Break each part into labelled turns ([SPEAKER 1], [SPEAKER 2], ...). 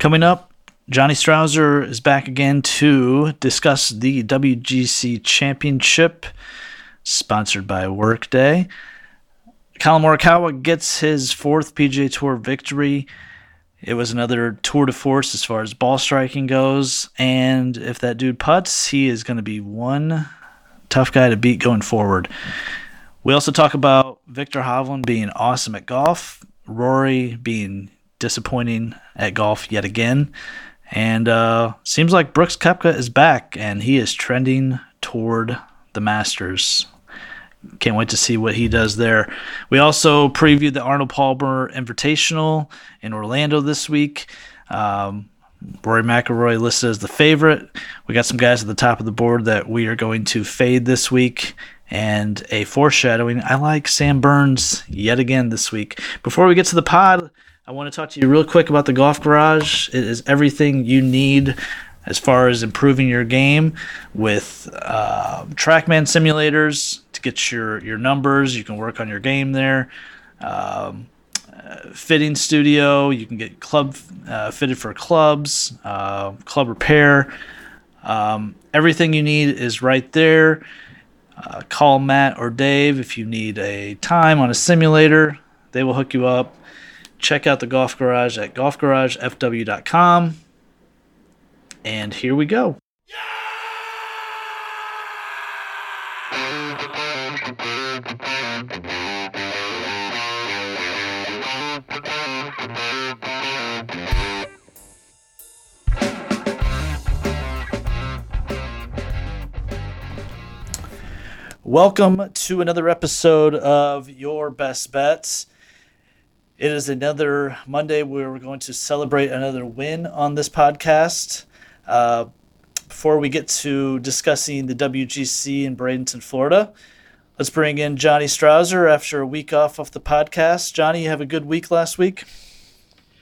[SPEAKER 1] Coming up, Johnny Strouser is back again to discuss the WGC Championship, sponsored by Workday. Collin Morikawa gets his fourth PGA Tour victory. It was another tour de force as far as ball striking goes, and if that dude puts, he is going to be one tough guy to beat going forward. We also talk about Viktor Hovland being awesome at golf, Rory being disappointing at golf yet again. And uh, seems like Brooks Koepka is back and he is trending toward the Masters. Can't wait to see what he does there. We also previewed the Arnold Palmer Invitational in Orlando this week. Um, Rory McIlroy listed as the favorite. We got some guys at the top of the board that we are going to fade this week. And a foreshadowing, I like Sam Burns yet again this week. Before we get to the pod, I want to talk to you real quick about the Golf Garage. It is everything you need as far as improving your game with uh, TrackMan simulators to get your, your numbers. You can work on your game there. Um, uh, fitting studio. You can get club uh, fitted for clubs, uh, club repair. Um, everything you need is right there. Uh, call Matt or Dave if you need a time on a simulator. They will hook you up check out the Golf Garage at golfgaragefw.com. And here we go. Welcome to another episode of Your Best Bets. It is another Monday where we're going to celebrate another win on this podcast. Uh, before we get to discussing the WGC in Bradenton, Florida, let's bring in Johnny Strouser after a week off off the podcast. Johnny, you have a good week last week?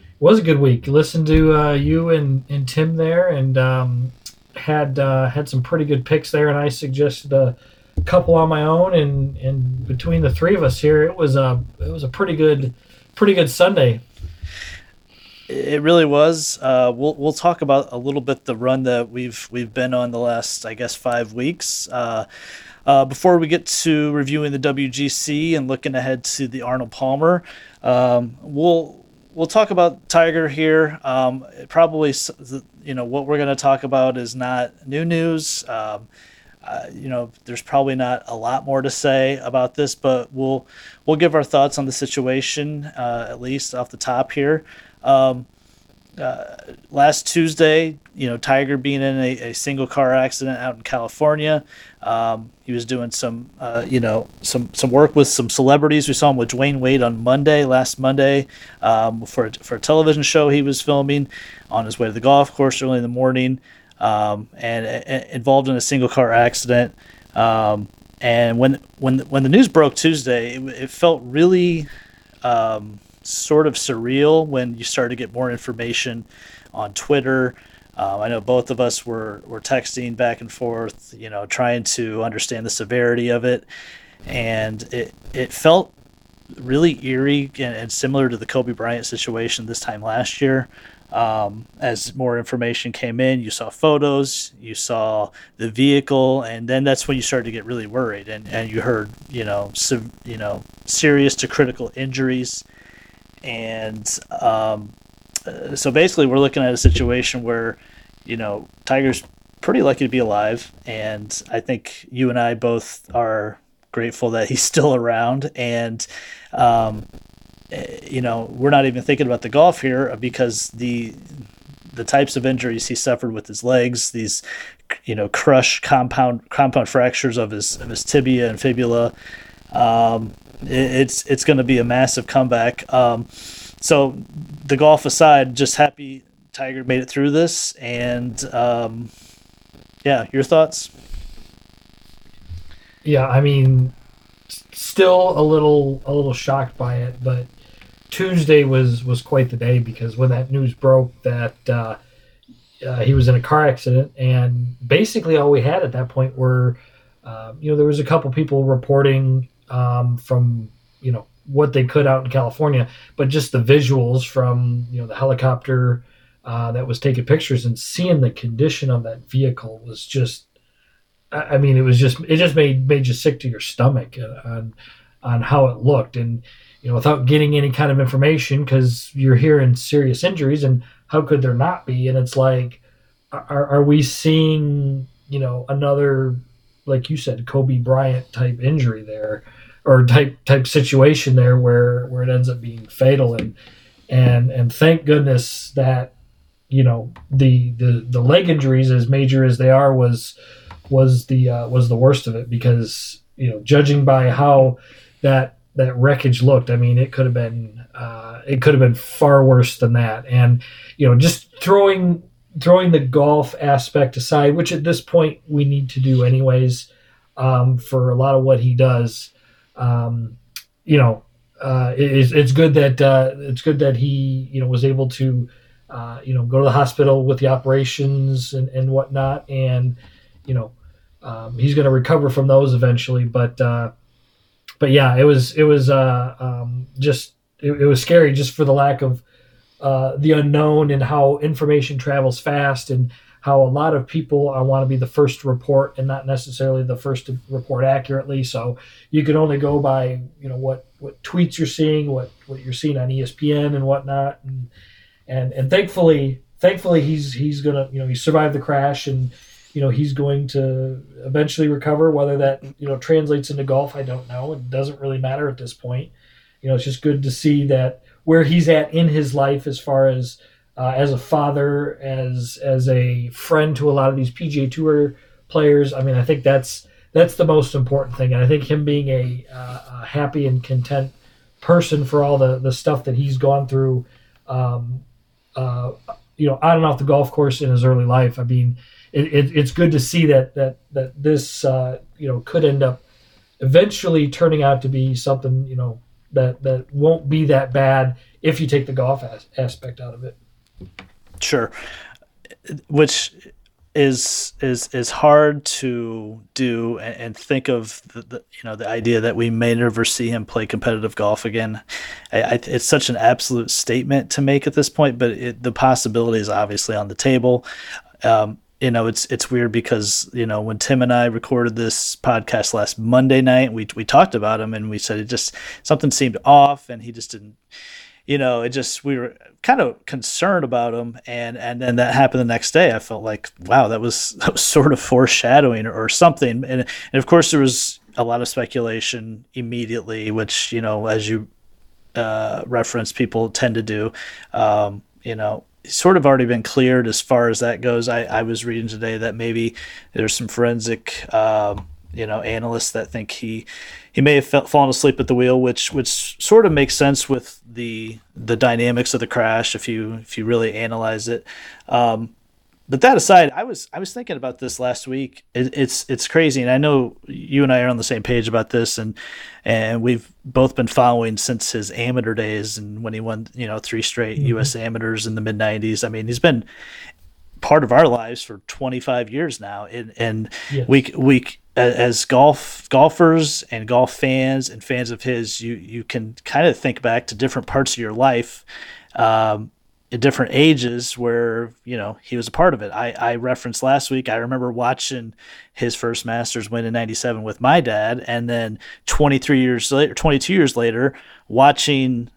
[SPEAKER 2] It was a good week. Listened to uh, you and, and Tim there, and um, had uh, had some pretty good picks there. And I suggested a couple on my own, and and between the three of us here, it was a it was a pretty good pretty good Sunday.
[SPEAKER 1] It really was. Uh, we'll we'll talk about a little bit the run that we've we've been on the last I guess five weeks. Uh, uh, before we get to reviewing the WGC and looking ahead to the Arnold Palmer, um, we'll we'll talk about Tiger here. Um, probably, you know, what we're going to talk about is not new news. Um, uh, you know, there's probably not a lot more to say about this, but we'll we'll give our thoughts on the situation uh, at least off the top here. Um, uh, last Tuesday, you know, Tiger being in a, a single car accident out in California. Um, he was doing some, uh, you know, some some work with some celebrities. We saw him with Dwyane Wade on Monday, last Monday, um, for for a television show he was filming on his way to the golf course early in the morning um, and, and, involved in a single car accident. Um, and when when when the news broke Tuesday, it, it felt really um, sort of surreal when you started to get more information on Twitter. Um, I know both of us were were texting back and forth, you know, trying to understand the severity of it, and it it felt really eerie and, and similar to the Kobe Bryant situation this time last year. Um, as more information came in, you saw photos, you saw the vehicle, and then that's when you started to get really worried, and, and you heard you know you know serious to critical injuries, and um, uh, so basically we're looking at a situation where you know Tiger's pretty lucky to be alive, and I think you and I both are grateful that he's still around, and um, you know, we're not even thinking about the golf here because the the types of injuries he suffered with his legs, these you know, crush compound compound fractures of his of his tibia and fibula. Um, it, it's it's going to be a massive comeback. Um, so the golf aside, just happy Tiger made it through this, and um, yeah, your thoughts?
[SPEAKER 2] Yeah, I mean, still a little a little shocked by it, but Tuesday was was quite the day because when that news broke that uh, uh, he was in a car accident, and basically all we had at that point were, uh, you know, there was a couple people reporting um, from you know what they could out in California, but just the visuals from you know the helicopter uh, that was taking pictures and seeing the condition of that vehicle was just I mean, it was just it just made made you sick to your stomach on on how it looked, and you know, without getting any kind of information because you're hearing serious injuries, and how could there not be? And it's like, are are we seeing you know another like you said Kobe Bryant type injury there, or type type situation there where where it ends up being fatal, and and and thank goodness that you know the the the leg injuries as major as they are was was the uh, was the worst of it because you know judging by how that that wreckage looked, I mean it could have been uh, it could have been far worse than that. And you know just throwing throwing the golf aspect aside, which at this point we need to do anyways um, for a lot of what he does. Um, you know, uh, it's, it's good that uh, it's good that he you know was able to uh, you know go to the hospital with the operations and, and whatnot, and you know um, he's going to recover from those eventually. But uh, but yeah, it was it was uh, um, just it, it, was scary just for the lack of uh, the unknown and how information travels fast and how a lot of people uh, want to be the first to report and not necessarily the first to report accurately. So you can only go by you know what what tweets you're seeing, what what you're seeing on ESPN and whatnot, and and and thankfully thankfully he's he's gonna you know he survived the crash and you know he's going to eventually recover. Whether that you know translates into golf, I don't know. It doesn't really matter at this point. You know, it's just good to see that where he's at in his life as far as uh, as a father, as as a friend to a lot of these PGA Tour players. I mean, I think that's that's the most important thing, and I think him being a, uh, a happy and content person for all the the stuff that he's gone through, um, uh, you know, on and off the golf course in his early life. I mean, it, it, it's good to see that that that this uh, you know could end up eventually turning out to be something you know that that won't be that bad if you take the golf as- aspect out of it.
[SPEAKER 1] Sure, which is is is hard to do and, and think of the, the, you know the idea that we may never see him play competitive golf again. I, I, it's such an absolute statement to make at this point, but it, the possibility is obviously on the table. Um, you know, it's it's weird because you know when Tim and I recorded this podcast last Monday night, we we talked about him and we said it just something seemed off and he just didn't, you know, it just we were kind of concerned about him and and then that happened the next day. I felt like wow, that was that was sort of foreshadowing or, or something. And and of course there was a lot of speculation immediately, which you know as you uh, reference people tend to do. Um, you know, sort of already been cleared as far as that goes. I, I was reading today that maybe there's some forensic, um, you know, analysts that think he he may have fallen asleep at the wheel, which which sort of makes sense with the the dynamics of the crash if you if you really analyze it. Um, but that aside, I was I was thinking about this last week. It, it's it's crazy, and I know you and I are on the same page about this, and and we've both been following since his amateur days, and when he won, you know, three straight mm-hmm. U.S. amateurs in the mid '90s. I mean, he's been part of our lives for 25 years now, and and yes. we we as golf golfers and golf fans and fans of his, you you can kind of think back to different parts of your life. Um, at different ages where you know he was a part of it. I, I referenced last week. I remember watching his first Masters win in '97 with my dad, and then 23 years later, 22 years later, watching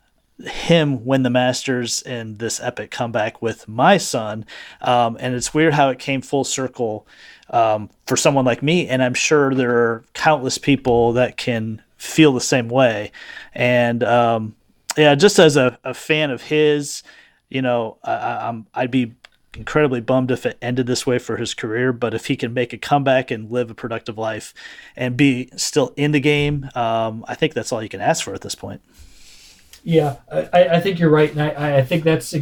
[SPEAKER 1] him win the Masters in this epic comeback with my son. Um, and it's weird how it came full circle um, for someone like me, and I'm sure there are countless people that can feel the same way. And um, yeah, just as a, a fan of his you know, I, am I'd be incredibly bummed if it ended this way for his career. But if he can make a comeback and live a productive life and be still in the game, um, I think that's all you can ask for at this point.
[SPEAKER 2] Yeah, I, I think you're right, and I, I think that's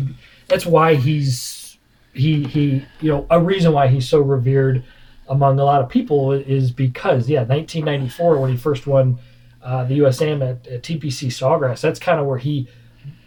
[SPEAKER 2] that's why he's he he you know a reason why he's so revered among a lot of people is because yeah 1994 when he first won uh, the USAM at, at TPC Sawgrass that's kind of where he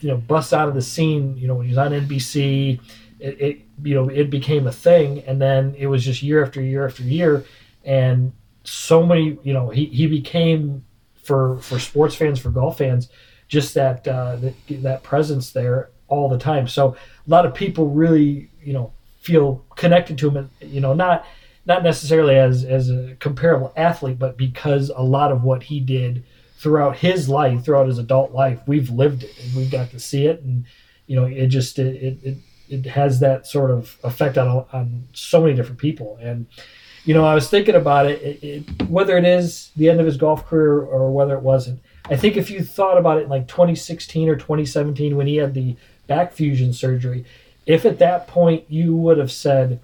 [SPEAKER 2] you know busts out of the scene. You know when he was on NBC, it, it you know it became a thing, and then it was just year after year after year, and so many you know he, he became for for sports fans for golf fans just that uh, that, that presence there all the time. So a lot of people really, you know, feel connected to him. You know, not not necessarily as as a comparable athlete, but because a lot of what he did throughout his life, throughout his adult life, we've lived it and we've got to see it, and you know, it just it it, it has that sort of effect on on so many different people. And you know, I was thinking about it, it, it whether it is the end of his golf career or whether it wasn't. I think if you thought about it in like 2016 or 2017 when he had the back fusion surgery, if at that point you would have said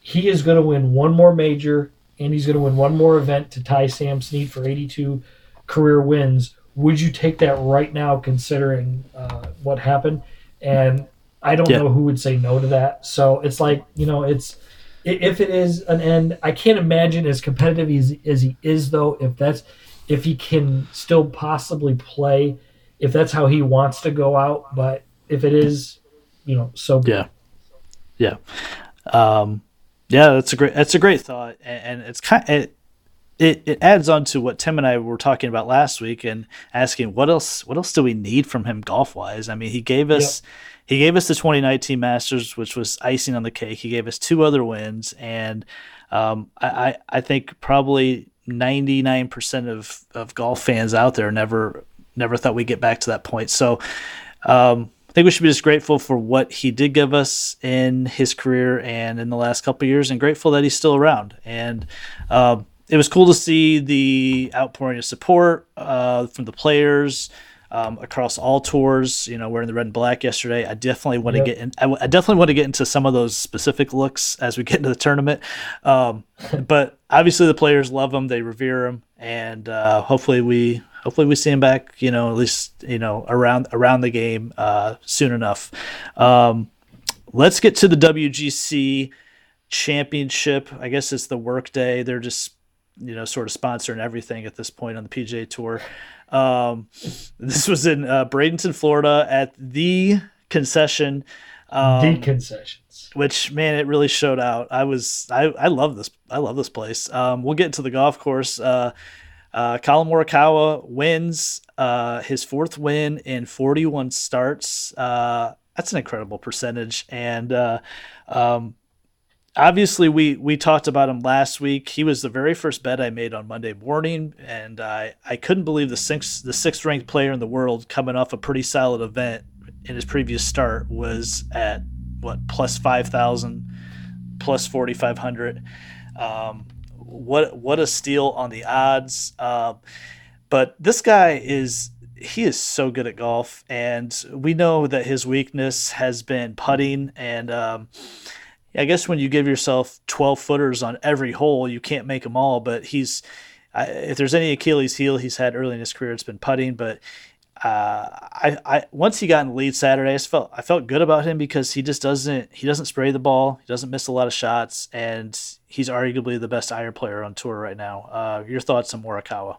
[SPEAKER 2] he is going to win one more major and he's going to win one more event to tie Sam Snead for 82 career wins, would you take that right now considering uh, what happened? And I don't yeah. know who would say no to that. So it's like, you know, it's if it is an end, I can't imagine as competitive as, as he is though, if that's if he can still possibly play, if that's how he wants to go out. But if it is, you know, so
[SPEAKER 1] yeah, yeah, um, yeah. That's a great that's a great thought, and, and it's kind it, it it adds on to what Tim and I were talking about last week, and asking what else what else do we need from him golf wise. I mean, he gave us. Yep. He gave us the 2019 Masters, which was icing on the cake. He gave us two other wins, and um, I, I think probably 99% of, of golf fans out there never never thought we'd get back to that point. So um, I think we should be just grateful for what he did give us in his career and in the last couple years, and grateful that he's still around. And um, it was cool to see the outpouring of support uh, from the players um, across all tours. You know, wearing the red and black yesterday. I definitely want yep. to get in. I, I, definitely want to get into some of those specific looks as we get into the tournament. Um, but obviously, the players love them. They revere them, and uh, hopefully we hopefully we see him back. You know, at least you know around around the game uh, soon enough. Um, let's get to the WGC championship. I guess it's the Workday. They're just you know sort of sponsoring everything at this point on the PGA Tour. Um, this was in uh, Bradenton, Florida, at the concession.
[SPEAKER 2] Um, the concessions.
[SPEAKER 1] Which man, it really showed out. I was I I love this I love this place. Um, we'll get into the golf course. Uh, uh, Collin Morikawa wins uh, his fourth win in 41 starts. Uh, that's an incredible percentage, and uh, um, obviously we we talked about him last week. He was the very first bet I made on Monday morning, and I I couldn't believe the sixth the sixth ranked player in the world coming off a pretty solid event in his previous start was at what plus five thousand, plus forty five hundred. Um, what what a steal on the odds. Uh, but this guy is he is so good at golf, and we know that his weakness has been putting and. Um, I guess when you give yourself 12 footers on every hole, you can't make them all. But he's, if there's any Achilles heel he's had early in his career, it's been putting. But uh, I, I once he got in the lead Saturday, I felt I felt good about him because he just doesn't he doesn't spray the ball, he doesn't miss a lot of shots, and he's arguably the best iron player on tour right now. Uh, your thoughts on Morikawa?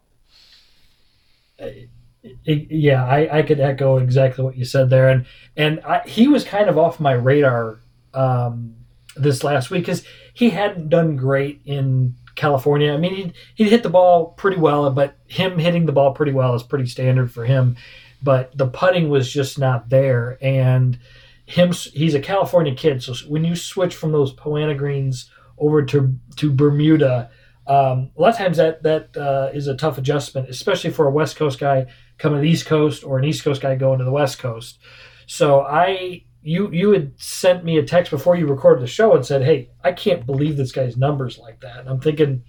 [SPEAKER 2] yeah, I, I could echo exactly what you said there, and and I, he was kind of off my radar um, this last week because he hadn't done great in California. I mean, he he hit the ball pretty well, but him hitting the ball pretty well is pretty standard for him. But the putting was just not there, and him he's a California kid, so when you switch from those Poa greens over to to Bermuda, um, a lot of times that that uh, is a tough adjustment, especially for a West Coast guy coming to the East Coast or an East Coast guy going to the West Coast. So I you you had sent me a text before you recorded the show and said, "Hey, I can't believe this guy's numbers like that." And I'm thinking,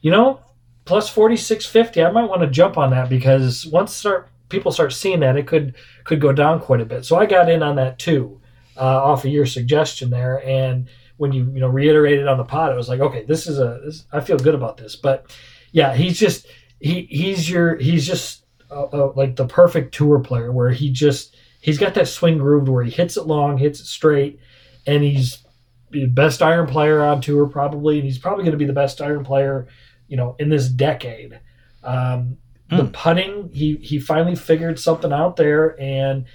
[SPEAKER 2] you know, plus forty six fifty, I might want to jump on that because once start people start seeing that, it could could go down quite a bit. So I got in on that too, uh, off of your suggestion there. And when you you know reiterated on the pod, I was like, okay, this is a this, I feel good about this. But yeah, he's just he he's your he's just uh, uh, like the perfect tour player where he just he's got that swing groove where he hits it long, hits it straight, and he's the best iron player on tour probably, and he's probably going to be the best iron player, you know, in this decade. Um, mm. The hmm. putting, he he finally figured something out there, and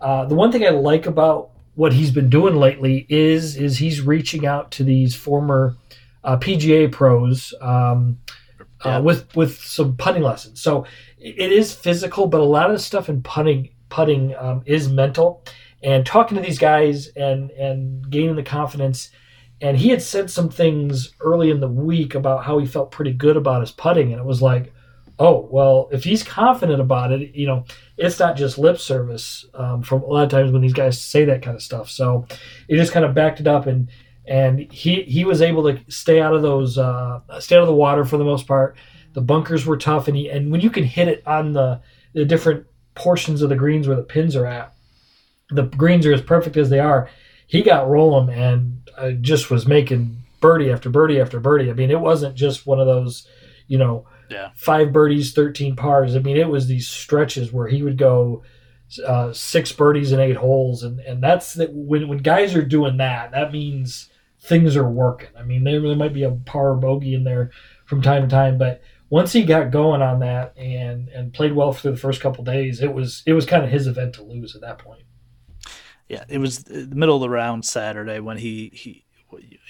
[SPEAKER 2] uh, the one thing I like about what he's been doing lately is is he's reaching out to these former uh, PGA pros um, uh, with with some putting lessons. So it is physical, but a lot of the stuff in putting putting um, is mental. And talking to these guys and and gaining the confidence. And he had said some things early in the week about how he felt pretty good about his putting, and it was like, oh well, if he's confident about it, you know, it's not just lip service. Um, from a lot of times when these guys say that kind of stuff, so he just kind of backed it up and and he he was able to stay out of those uh, stay out of the water for the most part. The bunkers were tough, and he and when you can hit it on the the different portions of the greens where the pins are at, the greens are as perfect as they are. He got rolling and uh, just was making birdie after birdie after birdie. I mean, it wasn't just one of those, you know,
[SPEAKER 1] Yeah.
[SPEAKER 2] five birdies, thirteen pars. I mean, it was these stretches where he would go uh, six birdies and eight holes, and and that's that. When when guys are doing that, that means things are working. I mean, there, there might be a par bogey in there from time to time, but once he got going on that and and played well through the first couple days, it was it was kind of his event to lose at that point.
[SPEAKER 1] Yeah, it was the middle of the round Saturday when he he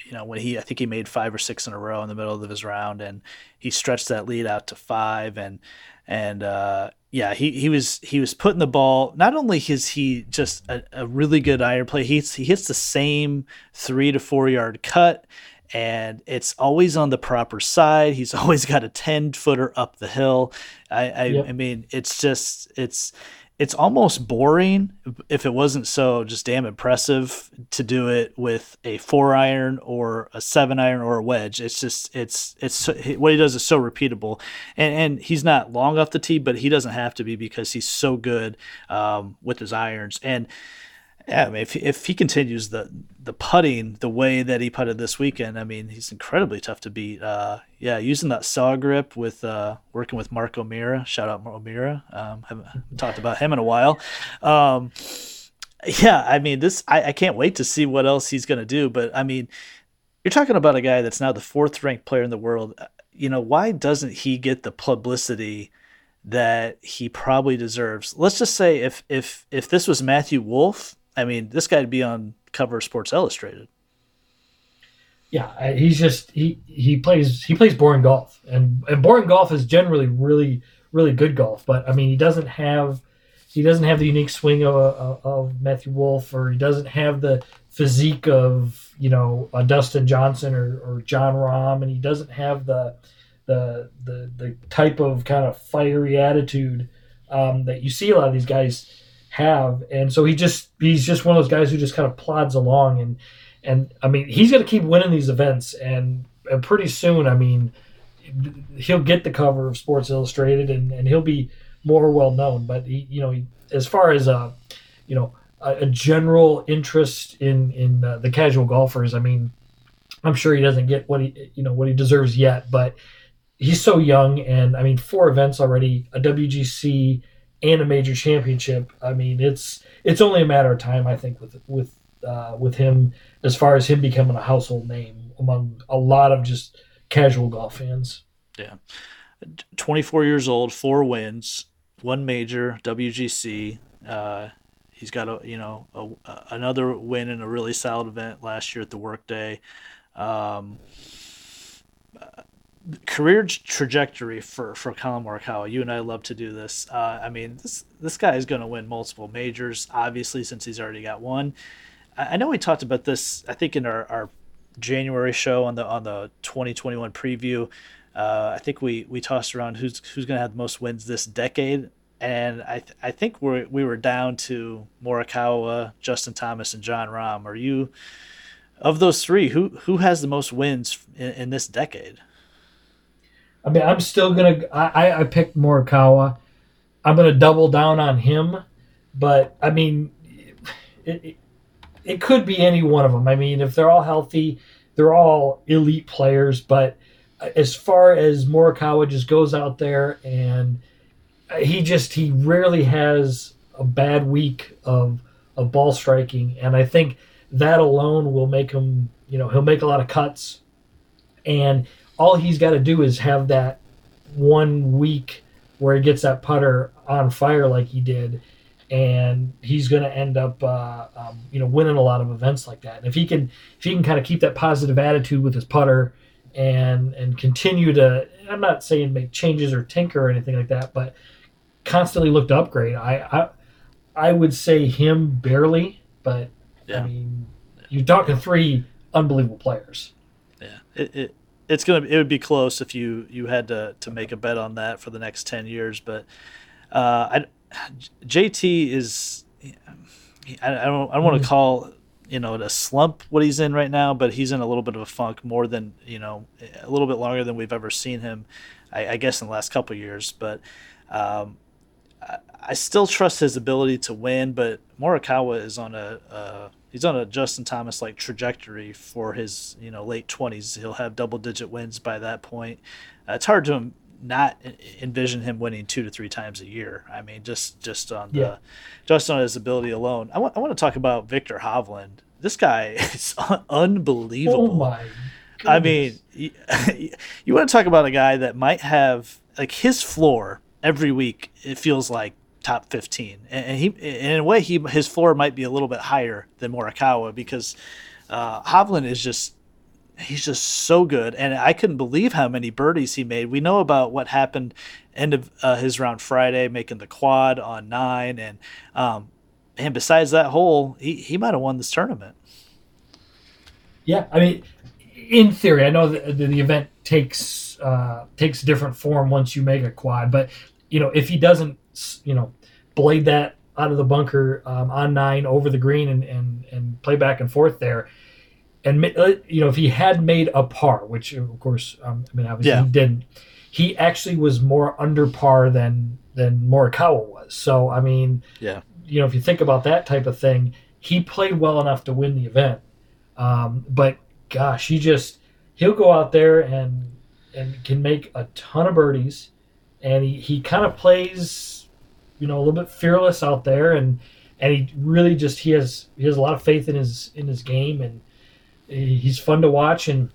[SPEAKER 1] you know when he I think he made five or six in a row in the middle of his round and he stretched that lead out to five and and uh, yeah he, he was he was putting the ball not only is he just a, a really good iron play he he hits the same three to four yard cut and it's always on the proper side he's always got a 10 footer up the hill I I,
[SPEAKER 2] Yep.
[SPEAKER 1] I mean it's just it's it's almost boring if it wasn't so just damn impressive to do it with a four iron or a seven iron or a wedge. It's just it's it's so, what he does is so repeatable, and and he's not long off the tee, but he doesn't have to be because he's so good um, with his irons. And yeah, I mean, if if he continues the the putting the way that he putted this weekend, I mean, he's incredibly tough to beat. Uh, yeah, using that saw grip with uh, working with Mark O'Meara. Shout out O'Meara. Um, haven't talked about him in a while. Um, yeah, I mean, this I, I can't wait to see what else he's going to do. But I mean, you're talking about a guy that's now the fourth ranked player in the world. Uh, You know, why doesn't he get the publicity that he probably deserves? Let's just say if if if this was Matthew Wolff, I mean, this guy'd be on cover of Sports Illustrated.
[SPEAKER 2] Yeah, he's just he he plays he plays boring golf, and and boring golf is generally really really good golf. But I mean, he doesn't have he doesn't have the unique swing of, of, Matthew Wolff, or he doesn't have the physique of you know a Dustin Johnson or, or Jon Rahm, and he doesn't have the the the the type of kind of fiery attitude um, that you see a lot of these guys have, and so he just he's just one of those guys who just kind of plods along. And and I mean he's going to keep winning these events, and, and pretty soon, I mean, he'll get the cover of Sports Illustrated, and, and he'll be more well known. But he, you know, as far as uh, you know, a, a general interest in in uh, the casual golfers, I mean, I'm sure he doesn't get what he you know what he deserves yet, but he's so young, and I mean, four events already, a WGC and a major championship. I mean, it's it's only a matter of time, I think, with with uh, with him as far as him becoming a household name among a lot of just casual golf fans.
[SPEAKER 1] Yeah, 24 years old, four wins, one major, WGC. Uh, he's got a you know a, another win in a really solid event last year at the Workday. Um, career trajectory for for Collin Morikawa. You and I love to do this. Uh, I mean, this this guy is going to win multiple majors, obviously, since he's already got one. I, I know we talked about this. I think in our, our January show on the on the 2021 preview. Uh, I think we, we tossed around who's who's going to have the most wins this decade, and I th- I think we we were down to Morikawa, Justin Thomas, and Jon Rahm. Are you of those three? Who who has the most wins in, in this decade?
[SPEAKER 2] I mean, I'm still gonna. I I- picked Morikawa. I'm gonna double down on him, but I mean, it, it it could be any one of them. I mean, if they're all healthy, they're all elite players. But as far as Morikawa just goes out there and he just he rarely has a bad week of of ball striking, and I think that alone will make him. You know, he'll make a lot of cuts, and all he's got to do is have that one week where he gets that putter on fire like he did, and he's going to end up, uh, um, you know, winning a lot of events like that. And if he can, if he can kind of keep that positive attitude with his putter, and and continue to, I'm not saying make changes or tinker or anything like that, but constantly look to upgrade. I, I I would say him barely, but
[SPEAKER 1] Yeah.
[SPEAKER 2] I mean, you're talking three unbelievable players.
[SPEAKER 1] Yeah, it, it it's gonna it would be close if you you had to to make a bet on that for the next ten years. But uh, I JT is I, I don't I don't want to call you know it a slump what he's in right now, but he's in a little bit of a funk more than you know a little bit longer than we've ever seen him. I, I guess in the last couple of years, but. Um, I- I still trust his ability to win, but Morikawa is on a uh, he's on a Justin Thomas like trajectory for his you know late twenties. He'll have double digit wins by that point. Uh, it's hard to not envision him winning two to three times a year. I mean, just just on the
[SPEAKER 2] Yeah.
[SPEAKER 1] just on his ability alone. I want I want to talk about Viktor Hovland. This guy is un- unbelievable.
[SPEAKER 2] Oh my!
[SPEAKER 1] I mean, you, you want to talk about a guy that might have like his floor every week. It feels like top fifteen, and, and he in a way he his floor might be a little bit higher than Morikawa because uh, Hovland is just he's just so good, and I couldn't believe how many birdies he made. We know about what happened end of uh, his round Friday, making the quad on nine, and um, and besides that hole, he he might have won this tournament.
[SPEAKER 2] Yeah, I mean, in theory, I know that the, the event takes uh, takes different form once you make a quad, but you know, if he doesn't, you know, blade that out of the bunker um, on nine over the green and, and and play back and forth there, and uh, you know, if he had made a par, which of course, um, I mean, obviously
[SPEAKER 1] Yeah.
[SPEAKER 2] he didn't, he actually was more under par than than Morikawa was. So I mean,
[SPEAKER 1] Yeah.
[SPEAKER 2] you know, if you think about that type of thing, he played well enough to win the event. Um, but gosh, he just he'll go out there and and can make a ton of birdies, and he, he kind of plays, you know, a little bit fearless out there, and and he really just he has he has a lot of faith in his in his game, and he's fun to watch. And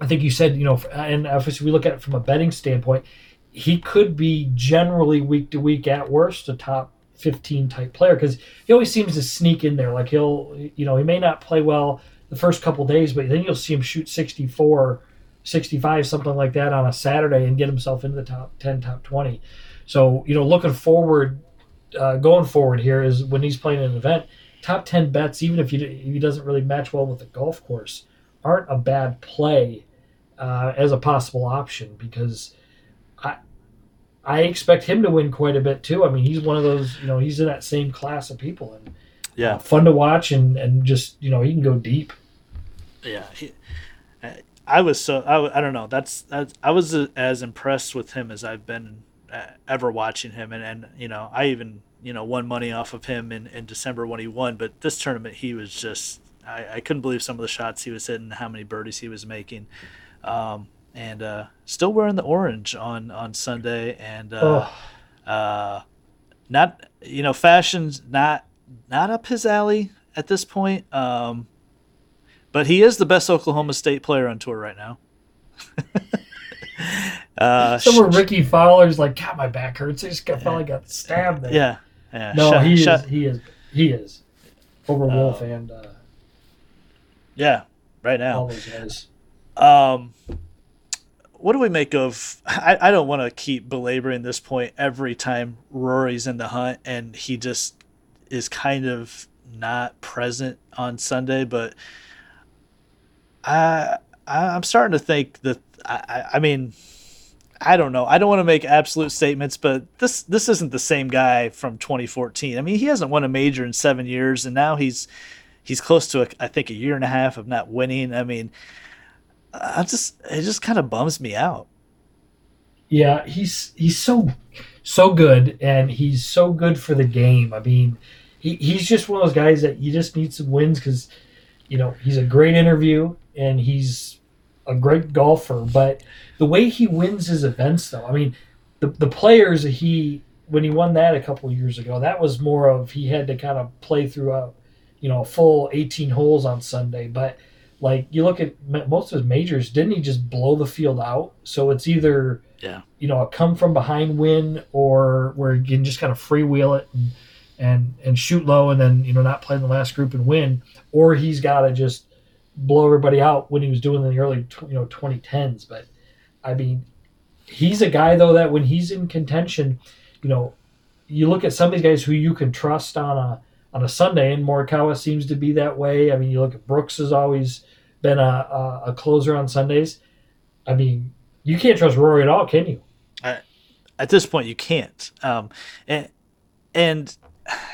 [SPEAKER 2] I think you said you know, and obviously we look at it from a betting standpoint, he could be generally week to week at worst a top 15 type player because he always seems to sneak in there. Like he'll, you know, he may not play well the first couple days, but then you'll see him shoot 64, 65, something like that on a Saturday and get himself into the top 10, top 20. So, you know, looking forward, uh, going forward here is when he's playing an event, top 10 bets, even if, if he doesn't really match well with the golf course, aren't a bad play uh, as a possible option because I, I expect him to win quite a bit too. I mean, he's one of those, you know, he's in that same class of people and
[SPEAKER 1] Yeah.
[SPEAKER 2] uh, fun to watch and, and just, you know, he can go deep.
[SPEAKER 1] yeah he, I- was so I, I don't know that's, that's i was as impressed with him as i've been uh, ever watching him. And and you know i even you know won money off of him in, in december when he won. But this tournament he was just I, I couldn't believe some of the shots he was hitting how many birdies he was making. Um, and uh, still wearing the orange on on sunday. And uh,
[SPEAKER 2] Oh,
[SPEAKER 1] uh, not you know fashion's not not up his alley at this point. Um, but he is the best oklahoma state player on tour right now uh,
[SPEAKER 2] somewhere Rickie Fowler's like, God, my back hurts. I just got, like got stabbed there.
[SPEAKER 1] yeah yeah
[SPEAKER 2] No,
[SPEAKER 1] Shot-
[SPEAKER 2] he is.
[SPEAKER 1] shot-
[SPEAKER 2] He is. He is. Over Wolff
[SPEAKER 1] Oh.
[SPEAKER 2] and uh,
[SPEAKER 1] yeah right now
[SPEAKER 2] all those guys.
[SPEAKER 1] Um, what do we make of? I, I don't want to keep belaboring this point every time Rory's in the hunt and he just is kind of not present on Sunday, but I, I I'm starting to think that I, I- mean. I don't know. I don't want to make absolute statements, but this this isn't the same guy from 2014. I mean, he hasn't won a major in seven years, and now he's he's close to a, I think a year and a half of not winning. I mean, I just it just kind of bums me out.
[SPEAKER 2] Yeah, he's he's so so good, and he's so good for the game. I mean, he, he's just one of those guys that you just need some wins because, you know, he's a great interview and he's a great golfer. But the way he wins his events, though, I mean, the the players that he when he won that a couple years ago, that was more of he had to kind of play through a, you know, a full 18 holes on Sunday, but. Like you look at most of his majors, didn't he just blow the field out? So it's either
[SPEAKER 1] Yeah.
[SPEAKER 2] you know, a come from behind win or where you can just kind of freewheel it and, and and shoot low and then, you know, not play in the last group and win, or he's got to just blow everybody out when he was doing in the early, you know, 2010s. But I mean, he's a guy though that when he's in contention, you know, you look at some of these guys who you can trust on a on a Sunday, and Morikawa seems to be that way. I mean, you look at Brooks has always been a, a, a closer on Sundays. I mean, you can't trust Rory at all, can you?
[SPEAKER 1] at this point, you can't. Um, and and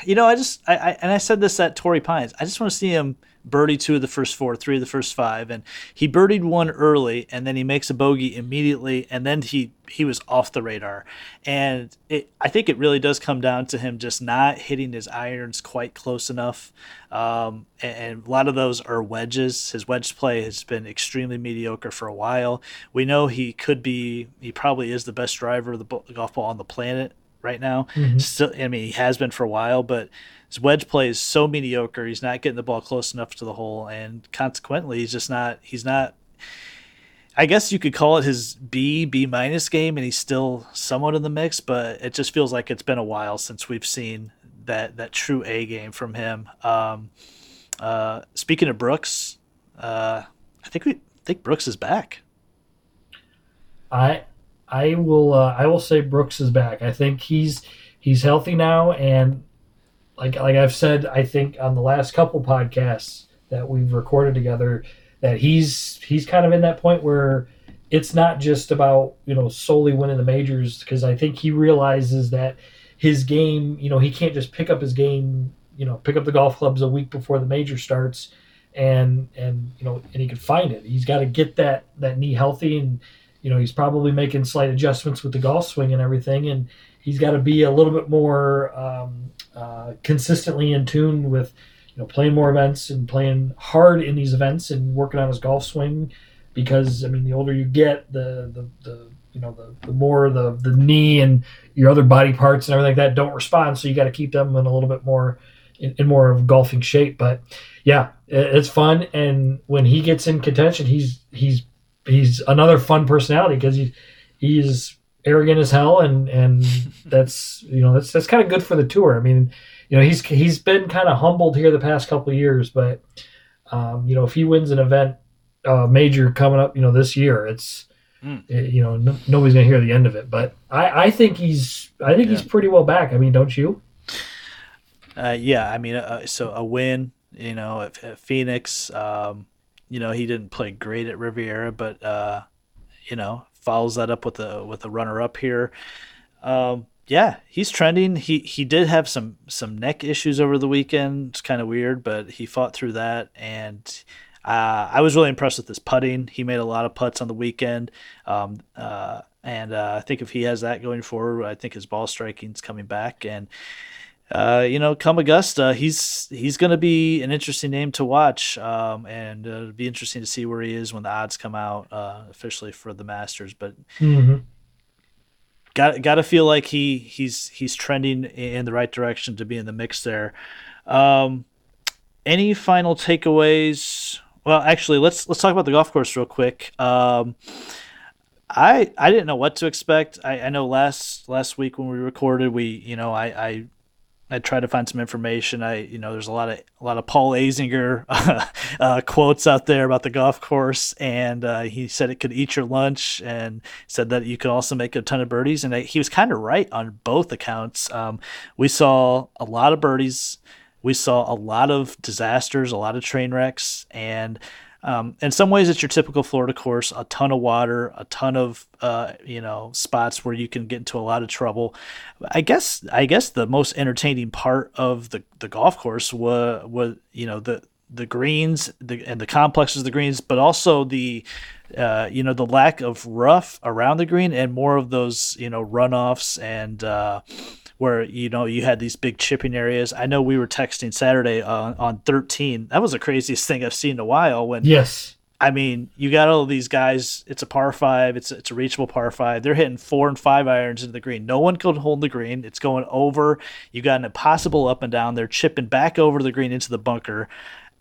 [SPEAKER 1] you know, I just I, I and I said this at Torrey Pines. I just want to see him birdie two of the first four, three of the first five, and he birdied one early, and then he makes a bogey immediately, and then he he was off the radar, and it I think it really does come down to him just not hitting his irons quite close enough, um, and, and a lot of those are wedges. His wedge play has been extremely mediocre for a while. We know he could be, he probably is the best driver of the golf ball on the planet right now. Mm-hmm. Still, I mean, he has been for a while, but his wedge play is so mediocre. He's not getting the ball close enough to the hole, and consequently, he's just not. He's not. I guess you could call it his B B minus game, and he's still somewhat in the mix. But it just feels like it's been a while since we've seen that that true A game from him. Um, uh, speaking of Brooks, uh, I think we I think Brooks is back.
[SPEAKER 2] I I will uh, I will say Brooks is back. I think he's he's healthy now, and like like I've said, I think on the last couple podcasts that we've recorded together, that he's he's kind of in that point where it's not just about you know solely winning the majors because I think he realizes that his game, you know, he can't just pick up his game, you know, pick up the golf clubs a week before the major starts, and and you know, and he can find it. He's got to get that that knee healthy, and you know, he's probably making slight adjustments with the golf swing and everything, and he's got to be a little bit more um, uh, consistently in tune with you know playing more events and playing hard in these events and working on his golf swing because I mean the older you get the the, the you know the, the more the the knee and your other body parts and everything like that don't respond so you got to keep them in a little bit more in, in, more of golfing shape but yeah it's fun and when he gets in contention he's he's he's another fun personality because he he's arrogant as hell, and and that's you know that's that's kind of good for the tour. I mean, you know he's he's been kind of humbled here the past couple of years, but um, you know if he wins an event uh, major coming up, you know this year, it's mm. it, you know no, nobody's gonna hear the end of it. But I I think he's I think yeah. he's pretty well back. I mean, don't you?
[SPEAKER 1] Uh, yeah, I mean, uh, so a win, you know, at, at Phoenix. Um, you know, he didn't play great at Riviera, but uh, you know, follows that up with a with a runner up here. Um, yeah, he's trending. He he did have some some neck issues over the weekend. It's kind of weird, but he fought through that, and uh, I was really impressed with his putting. He made a lot of putts on the weekend, um, uh, and uh, I think if he has that going forward, I think his ball striking's coming back, and uh, you know, come Augusta, he's he's going to be an interesting name to watch, um, and uh, it'll be interesting to see where he is when the odds come out uh, officially for the Masters. But mm-hmm. got got to feel like he he's he's trending in the right direction to be in the mix there. Um, any final takeaways? Well, actually, let's let's talk about the golf course real quick. Um, I I didn't know what to expect. I, I know last last week when we recorded, we you know I, I I tried to find some information. I, you know, there's a lot of a lot of Paul Azinger uh, quotes out there about the golf course, and uh, he said it could eat your lunch, and said that you could also make a ton of birdies, and I, he was kind of right on both accounts. Um, we saw a lot of birdies, we saw a lot of disasters, a lot of train wrecks, and um, in some ways, it's your typical Florida course: a ton of water, a ton of uh, you know spots where you can get into a lot of trouble. I guess I guess the most entertaining part of the, the golf course was was you know the the greens the, and the complexes of the greens, but also the uh, you know the lack of rough around the green and more of those you know runoffs and uh, where you know you had these big chipping areas. I know we were texting Saturday on, on 13. That was the craziest thing I've seen in a while. When
[SPEAKER 2] yes,
[SPEAKER 1] I mean you got all these guys. It's a par five. It's it's a reachable par five. They're hitting four and five irons into the green. No one could hold the green. It's going over. You got an impossible up and down. They're chipping back over the green into the bunker.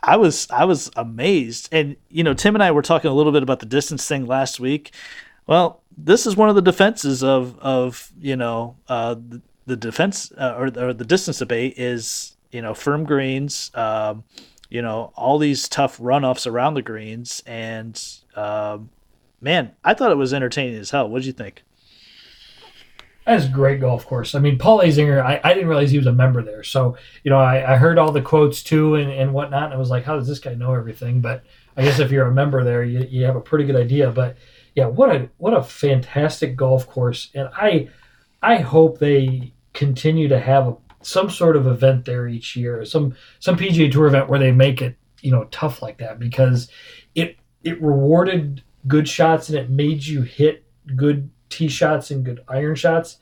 [SPEAKER 1] I was I was amazed. And you know, Tim and I were talking a little bit about the distance thing last week. Well, this is one of the defenses of of you know uh, the defense uh, or, or the distance debate is you know firm greens, um, you know all these tough runoffs around the greens, and um, man, I thought it was entertaining as hell. What did you think?
[SPEAKER 2] That's a great golf course. I mean, Paul Azinger, I, I didn't realize he was a member there. So, you know, I, I heard all the quotes too and, and whatnot. And I was like, how does this guy know everything? But I guess if you're a member there, you, you have a pretty good idea. But yeah, what a what a fantastic golf course. And I I hope they continue to have a, some sort of event there each year, some some PGA Tour event where they make it, you know, tough like that because it it rewarded good shots and it made you hit good tee shots and good iron shots.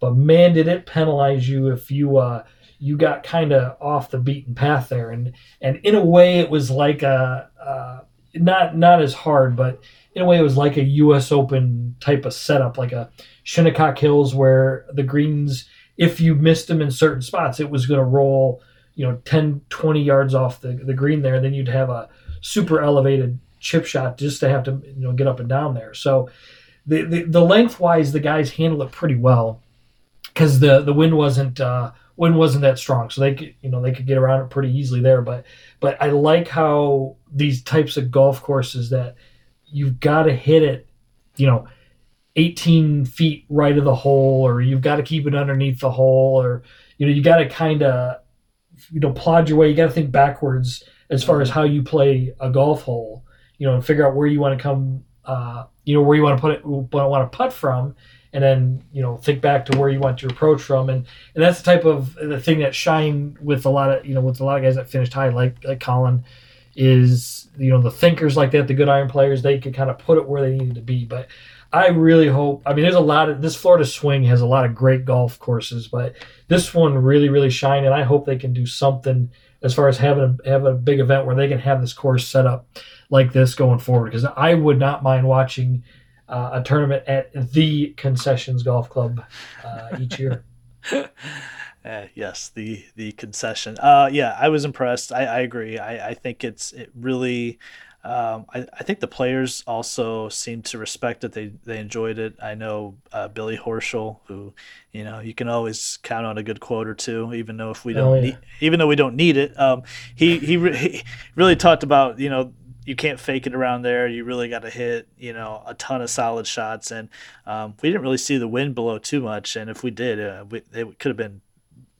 [SPEAKER 2] But man, did it penalize you if you uh, you got kind of off the beaten path there. And and in a way, it was like a uh, not not as hard, but in a way, it was like a U.S. Open type of setup, like a Shinnecock Hills, where the greens, if you missed them in certain spots, it was going to roll, you know, 10, 20 yards off the, the green there. Then you'd have a super elevated chip shot just to have to, you know, get up and down there. So the, the, the lengthwise, the guys handled it pretty well because the, the wind wasn't, uh, wind wasn't that strong. So they could, you know, they could get around it pretty easily there. But, but I like how these types of golf courses that you've got to hit it, you know, 18 feet right of the hole, or you've got to keep it underneath the hole, or, you know, you got to kind of, you know, plod your way. You got to think backwards as far as how you play a golf hole, you know, and figure out where you want to come, uh, you know, where you want to put it, want to putt from, and then you know think back to where you want to approach from, and and that's the type of the thing that shine with a lot of you know with a lot of guys that finished high like like Collin is you know the thinkers like that, the good iron players, they could kind of put it where they needed to be. But I really hope. I mean, there's a lot of this Florida swing has a lot of great golf courses, but this one really, really shine, and I hope they can do something as far as having a, have a big event where they can have this course set up like this going forward. Because I would not mind watching uh, a tournament at the Concessions Golf Club uh, each year.
[SPEAKER 1] Uh, yes, the the concession. Uh, yeah, I was impressed. I, I agree. I, I think it's it really. Um, I, I think the players also seemed to respect it. They they enjoyed it. I know uh, Billy Horschel, who you know you can always count on a good quote or two, even though if we don't
[SPEAKER 2] Oh, yeah.
[SPEAKER 1] need, even though we don't need it. Um, he he, re- he really talked about you know you can't fake it around there. You really got to hit, you know, a ton of solid shots. And um, we didn't really see the wind blow too much. And if we did, uh, we, it could have been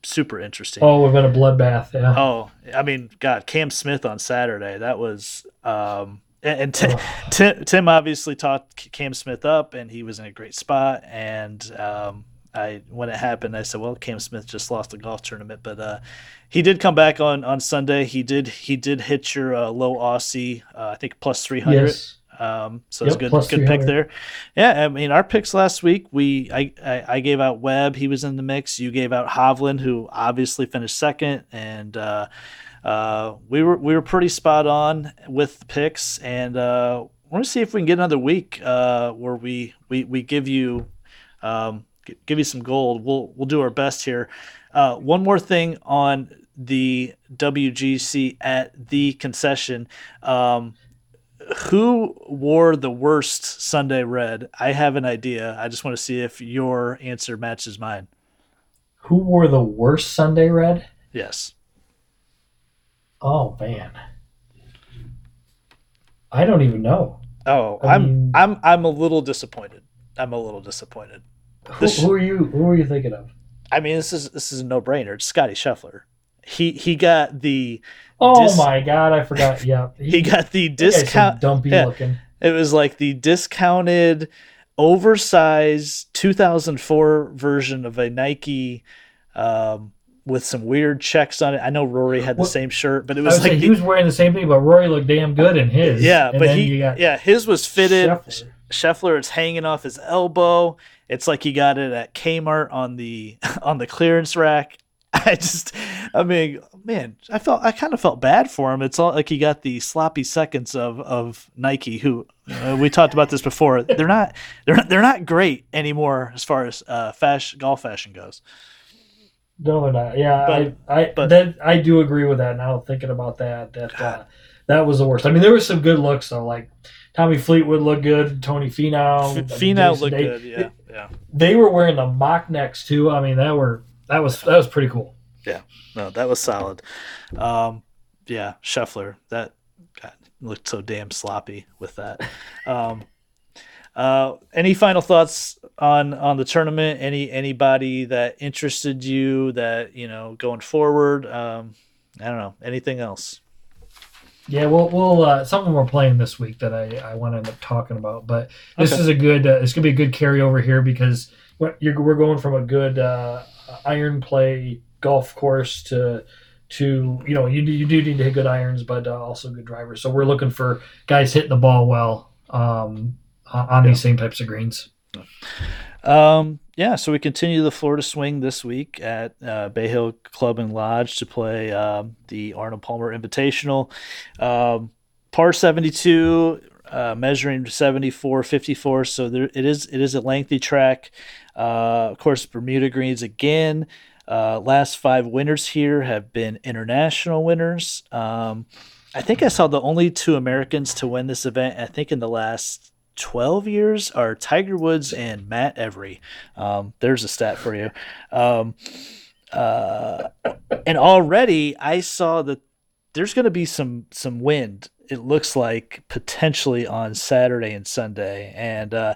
[SPEAKER 1] super interesting.
[SPEAKER 2] Oh, we've been a bloodbath. Yeah.
[SPEAKER 1] Oh, I mean, God, Cam Smith on Saturday. That was. Um, and and Tim, Tim, Tim obviously talked Cam Smith up, and he was in a great spot. And um, I, when it happened, I said, "Well, Cam Smith just lost a golf tournament, but uh, he did come back on on Sunday. He did he did hit your uh, low Aussie, uh, I think plus three hundred.
[SPEAKER 2] Yes.
[SPEAKER 1] Um, so it's
[SPEAKER 2] Yep,
[SPEAKER 1] good, good pick there. Yeah, I mean our picks last week. We I, I I gave out Webb. He was in the mix. You gave out Hovland, who obviously finished second, and uh, uh, we were we were pretty spot on with the picks. And uh, we're gonna see if we can get another week uh, where we we we give you um, give you some gold. We'll we'll do our best here. Uh, one more thing on the WGC at the concession. Um, who wore the worst Sunday red? I have an idea. I just want to see if your answer matches mine.
[SPEAKER 2] Who wore the worst Sunday red?
[SPEAKER 1] Yes.
[SPEAKER 2] Oh man. I don't even know.
[SPEAKER 1] Oh,
[SPEAKER 2] I
[SPEAKER 1] I'm
[SPEAKER 2] mean-
[SPEAKER 1] I'm I'm a little disappointed. I'm a little disappointed.
[SPEAKER 2] Who,
[SPEAKER 1] This-
[SPEAKER 2] who are you? Who are you thinking of?
[SPEAKER 1] I mean, this is this is a no brainer. It's Scotty Scheffler. He he got the
[SPEAKER 2] Oh
[SPEAKER 1] Dis-
[SPEAKER 2] my god, I forgot. Yeah,
[SPEAKER 1] he got the
[SPEAKER 2] that guy's so
[SPEAKER 1] discount.
[SPEAKER 2] dumpy
[SPEAKER 1] yeah.
[SPEAKER 2] looking.
[SPEAKER 1] It was like the discounted, oversized 2004 version of a Nike, um, with some weird checks on it. I know Rory had the
[SPEAKER 2] Well,
[SPEAKER 1] same shirt, but it
[SPEAKER 2] I
[SPEAKER 1] was like
[SPEAKER 2] he was wearing the same thing, but Rory looked damn good in his.
[SPEAKER 1] yeah,
[SPEAKER 2] And
[SPEAKER 1] but he yeah his was fitted.
[SPEAKER 2] Scheffler.
[SPEAKER 1] Scheffler, it's hanging off his elbow. It's like he got it at Kmart on the on the clearance rack. I just, I mean, man, I felt I kind of felt bad for him. It's all like he got the sloppy seconds of of Nike, who uh, we talked about this before. They're not they're not, they're not great anymore as far as uh, fashion golf fashion goes.
[SPEAKER 2] No, they're not. Yeah,
[SPEAKER 1] But-
[SPEAKER 2] I, I,
[SPEAKER 1] but-
[SPEAKER 2] that, I do agree with that. Now thinking about that, that uh, that was the worst. I mean, there was some good looks though. Like Tommy Fleetwood looked good. Tony Finau, I mean,
[SPEAKER 1] Finau looked
[SPEAKER 2] Day-
[SPEAKER 1] good, yeah, yeah.
[SPEAKER 2] They were wearing the mock necks too. I mean, that were that was that was pretty cool.
[SPEAKER 1] Yeah, no, that was solid. Um, yeah, Scheffler, that God, looked so damn sloppy with that. Um, Uh, any final thoughts on on the tournament? Any anybody that interested you that you know going forward? Um, I don't know. Anything else?
[SPEAKER 2] Yeah, we'll we'll uh, something we're playing this week that I I want to end up talking about. But this okay. is a good. Uh, it's gonna be a good carryover here because we're, we're going from a good uh, iron play golf course to to you know you do, you do need to hit good irons, but uh, also good drivers. So we're looking for guys hitting the ball well um, on yeah. these same types of greens.
[SPEAKER 1] Um, yeah, so we continue the Florida swing this week at uh, Bay Hill Club and Lodge to play um, the Arnold Palmer Invitational. Um, par 72, uh, measuring 74, 54. So there, it is it is a lengthy track. Uh, of course, Bermuda greens again. Uh, last five winners here have been international winners. Um, I think I saw the only two Americans to win this event. I think in the last 12 years are Tiger Woods and Matt Every. Um, there's a stat for you. Um, uh, and already I saw that there's going to be some some wind. It looks like potentially on Saturday and Sunday, and uh,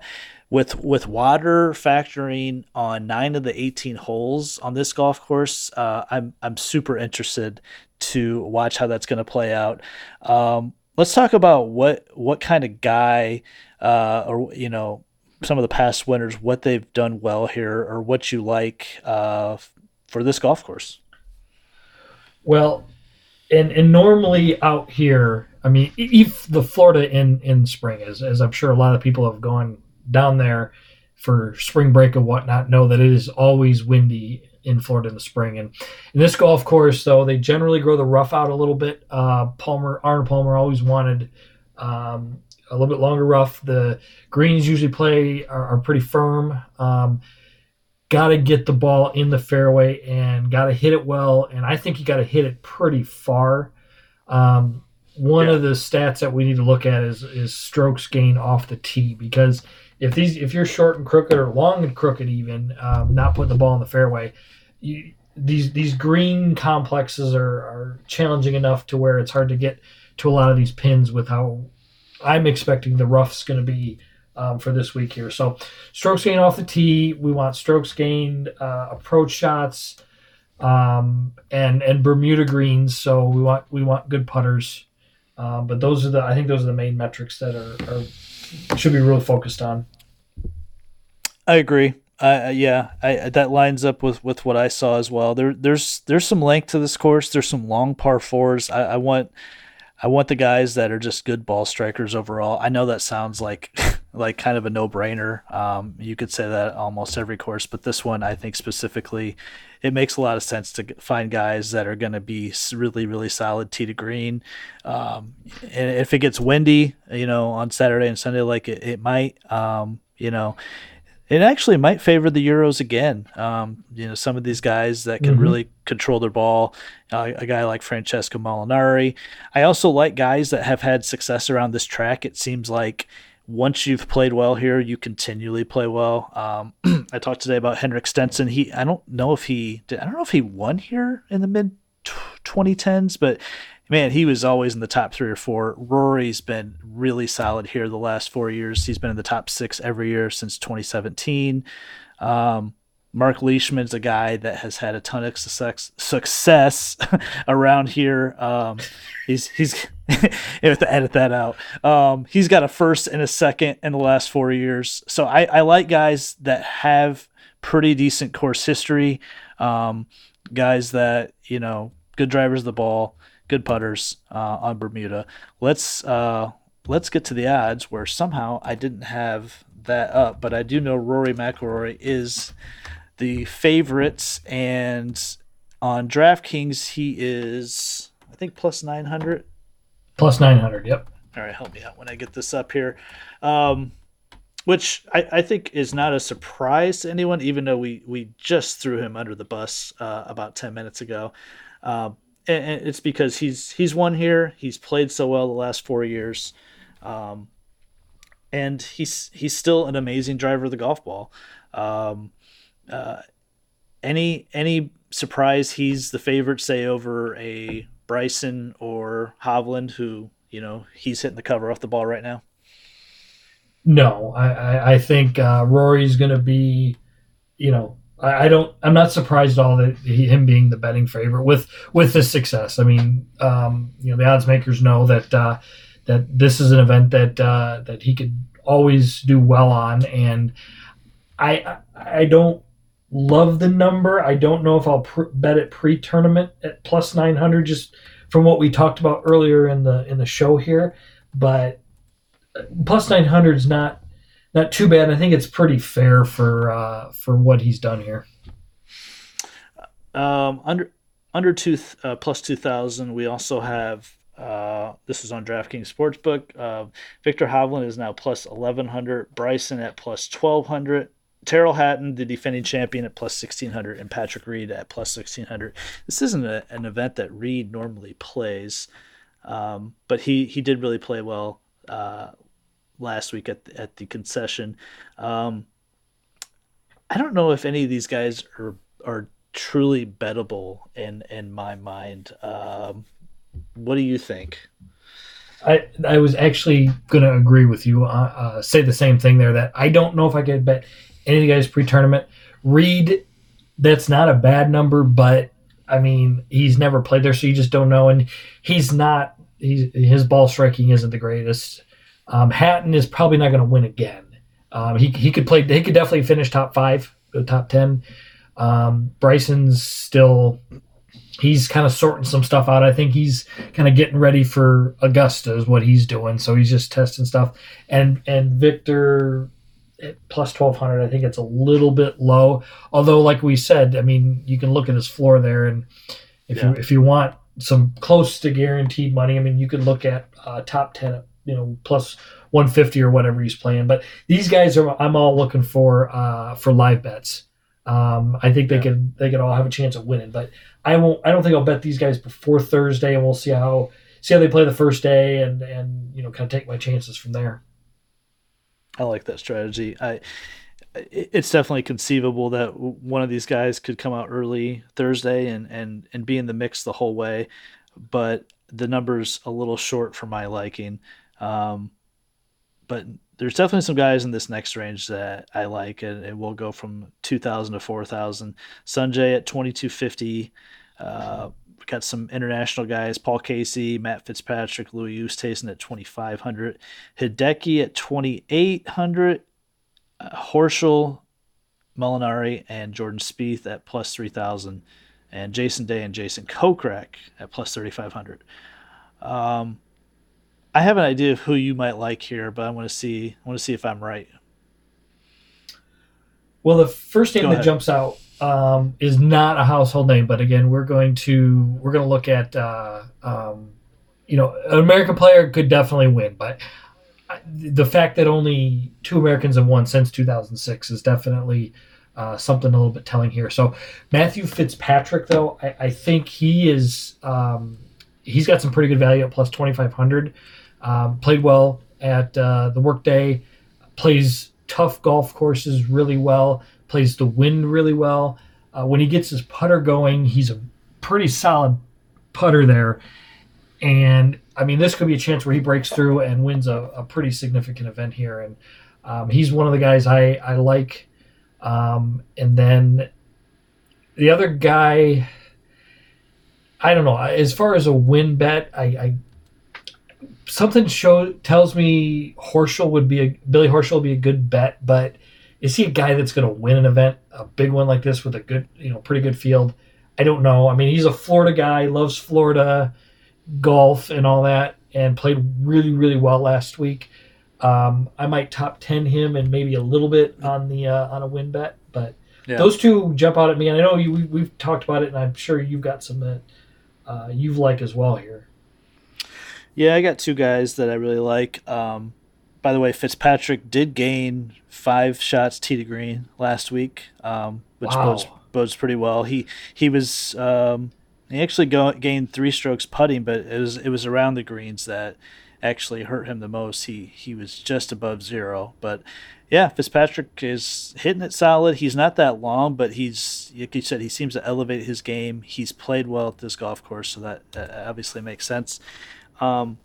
[SPEAKER 1] with with water factoring on nine of the 18 holes on this golf course, uh, I'm I'm super interested to watch how that's going to play out. Um, let's talk about what what kind of guy uh, or you know some of the past winners what they've done well here or what you like uh, for this golf course
[SPEAKER 2] well and and normally out here i mean if the florida in in spring as, as i'm sure a lot of people have gone down there for spring break and whatnot know that it is always windy in Florida in the spring. And in this golf course, though, they generally grow the rough out a little bit. Uh, Palmer, Arnold Palmer always wanted um, a little bit longer rough. The greens usually play are, are pretty firm. Um, got to get the ball in the fairway and got to hit it well. And I think you got to hit it pretty far. Um, one yeah. of the stats that we need to look at is is strokes gained off the tee because if these if you're short and crooked or long and crooked even um, not putting the ball in the fairway you, these these green complexes are, are challenging enough to where it's hard to get to a lot of these pins with how I'm expecting the rough's going to be um, for this week here. So strokes gained off the tee, we want strokes gained, uh, approach shots, um, and and Bermuda greens. So we want we want good putters. Um, but those are the I think those are the main metrics that are, are should be really focused on.
[SPEAKER 1] I agree. Uh, yeah, I, that lines up with, with what I saw as well. There, there's there's some length to this course. There's some long par fours. I, I want I want the guys that are just good ball strikers overall. I know that sounds like like kind of a no brainer. Um, you could say that almost every course, but this one I think specifically, it makes a lot of sense to find guys that are going to be really really solid tee to green. Um, and if it gets windy, you know, on Saturday and Sunday like it, it might, um, you know it actually might favor the Euros again. Um, you know, some of these guys that can mm-hmm. really control their ball, uh, a guy like Francesco Molinari. I also like guys that have had success around this track. It seems like once you've played well here, you continually play well. Um, I talked today about Henrik Stenson. He, I don't know if he, did, I don't know if he won here in the mid 2010s, but man, he was always in the top three or four. Rory's been really solid here the last four years. He's been in the top six every year since 2017. Um, Mark Leishman's a guy that has had a ton of success, success around here. Um, he's he's have to edit that out. Um, he's got a first and a second in the last four years. So I, I like guys that have pretty decent course history. Um, guys that you know good drivers of the ball good putters uh, on Bermuda. Let's uh, let's get to the odds where somehow I didn't have that up, but I do know Rory McIlroy is the favorite, and on DraftKings he is I think plus nine hundred.
[SPEAKER 2] Plus nine hundred. Yep.
[SPEAKER 1] All right, help me out when I get this up here. Um, which I, I, think is not a surprise to anyone, even though we, we just threw him under the bus uh, about 10 minutes ago. Uh, and it's because he's he's won here. He's played so well the last four years, um, and he's he's still an amazing driver of the golf ball. Um, uh, any any surprise he's the favorite, say over a Bryson or Hovland, who you know he's hitting the cover off the ball right now.
[SPEAKER 2] No, I, I, I think uh, Rory's going to be, you know, I, I, don't. I'm not surprised at all that he, him being the betting favorite with with this success. I mean, um, you know, the odds makers know that uh, that this is an event that uh, that he could always do well on, and I I don't love the number. I don't know if I'll pr- bet it pre-tournament at plus 900 just from what we talked about earlier in the in the show here, but plus 900 is not not too bad. I think it's pretty fair for uh, for what he's done here.
[SPEAKER 1] Um, under under two uh, plus 2000 we also have uh, this is on DraftKings Sportsbook. Uh, Viktor Hovland is now plus 1100. Bryson at plus 1200. Tyrrell Hatton, the defending champion, at plus 1600, and Patrick Reed at plus 1600. This isn't a, an event that Reed normally plays, um, but he, he did really play well uh, last week at the, at the concession. Um, I don't know if any of these guys are are truly bettable in in my mind. Um, what do you think?
[SPEAKER 2] I I was actually going to agree with you. Uh, uh, say the same thing there. That I don't know if I could bet any of the guys pre-tournament. Reed, that's not a bad number, but I mean he's never played there, so you just don't know. And he's not. He's, his ball striking isn't the greatest. Um, Hatton is probably not going to win again. Um, he he could play. He could definitely finish top five, the top ten. Um, Bryson's still he's kind of sorting some stuff out. I think he's kind of getting ready for Augusta is what he's doing. So he's just testing stuff. And and Viktor at plus twelve hundred, I think it's a little bit low. Although, like we said, I mean, you can look at his floor there, and if yeah. you if you want some close to guaranteed money, I mean, you could look at uh, top ten, you know, 150 or whatever he's playing, but these guys are. I'm all looking for uh, for live bets. Um, I think they yeah. could they could all have a chance of winning, but I won't. I don't think I'll bet these guys before Thursday, and we'll see how see how they play the first day, and and you know kind of take my chances from there.
[SPEAKER 1] I like that strategy. I it's definitely conceivable that one of these guys could come out early Thursday and and and be in the mix the whole way, but the number's a little short for my liking. Um, but there's definitely some guys in this next range that I like, and it will go from 2,000 to 4,000. Sungjae at 2,250. Uh, got some international guys: Paul Casey, Matt Fitzpatrick, Louis Oosthuizen at 2,500, Hideki at 2,800, uh, Horschel, Molinari, and Jordan Spieth at plus 3,000, and Jason Day and Jason Kokrak at plus 3,500. Um, I have an idea of who you might like here, but I want to see. I want to see if I'm right.
[SPEAKER 2] Well, the first name Go that ahead. jumps out um, is not a household name, but again, we're going to we're going to look at uh, um, you know an American player could definitely win, but the fact that only two Americans have won since 2006 is definitely uh, something a little bit telling here. So Matthew Fitzpatrick, though, I, I think he is um, he's got some pretty good value at plus 2,500. Um, played well at uh, the workday, plays tough golf courses really well, plays the wind really well. Uh, when he gets his putter going, he's a pretty solid putter there. And I mean, this could be a chance where he breaks through and wins a, a pretty significant event here. And um, he's one of the guys I, I like. Um, and then the other guy, I don't know. As far as a win bet, I, I something show tells me Horschel would be a Billy Horschel would be a good bet, but is he a guy that's going to win an event, a big one like this with a good, you know, pretty good field? I don't know. I mean, he's a Florida guy, loves Florida golf and all that, and played really, really well last week. Um, I might top ten him and maybe a little bit on the uh, on a win bet, but yeah. those two jump out at me. And I know you, we, have talked about it, and I'm sure you've got some that uh, you've liked as well here.
[SPEAKER 1] Yeah, I got two guys that I really like. Um, by the way, Fitzpatrick did gain five shots tee to green last week, um, which wow. bodes, bodes pretty well. He he was um, he actually go, gained three strokes putting, but it was it was around the greens that actually hurt him the most. He he was just above zero, but yeah, Fitzpatrick is hitting it solid. He's not that long, but he's like you said, he seems to elevate his game. He's played well at this golf course, so that, that obviously makes sense. Um,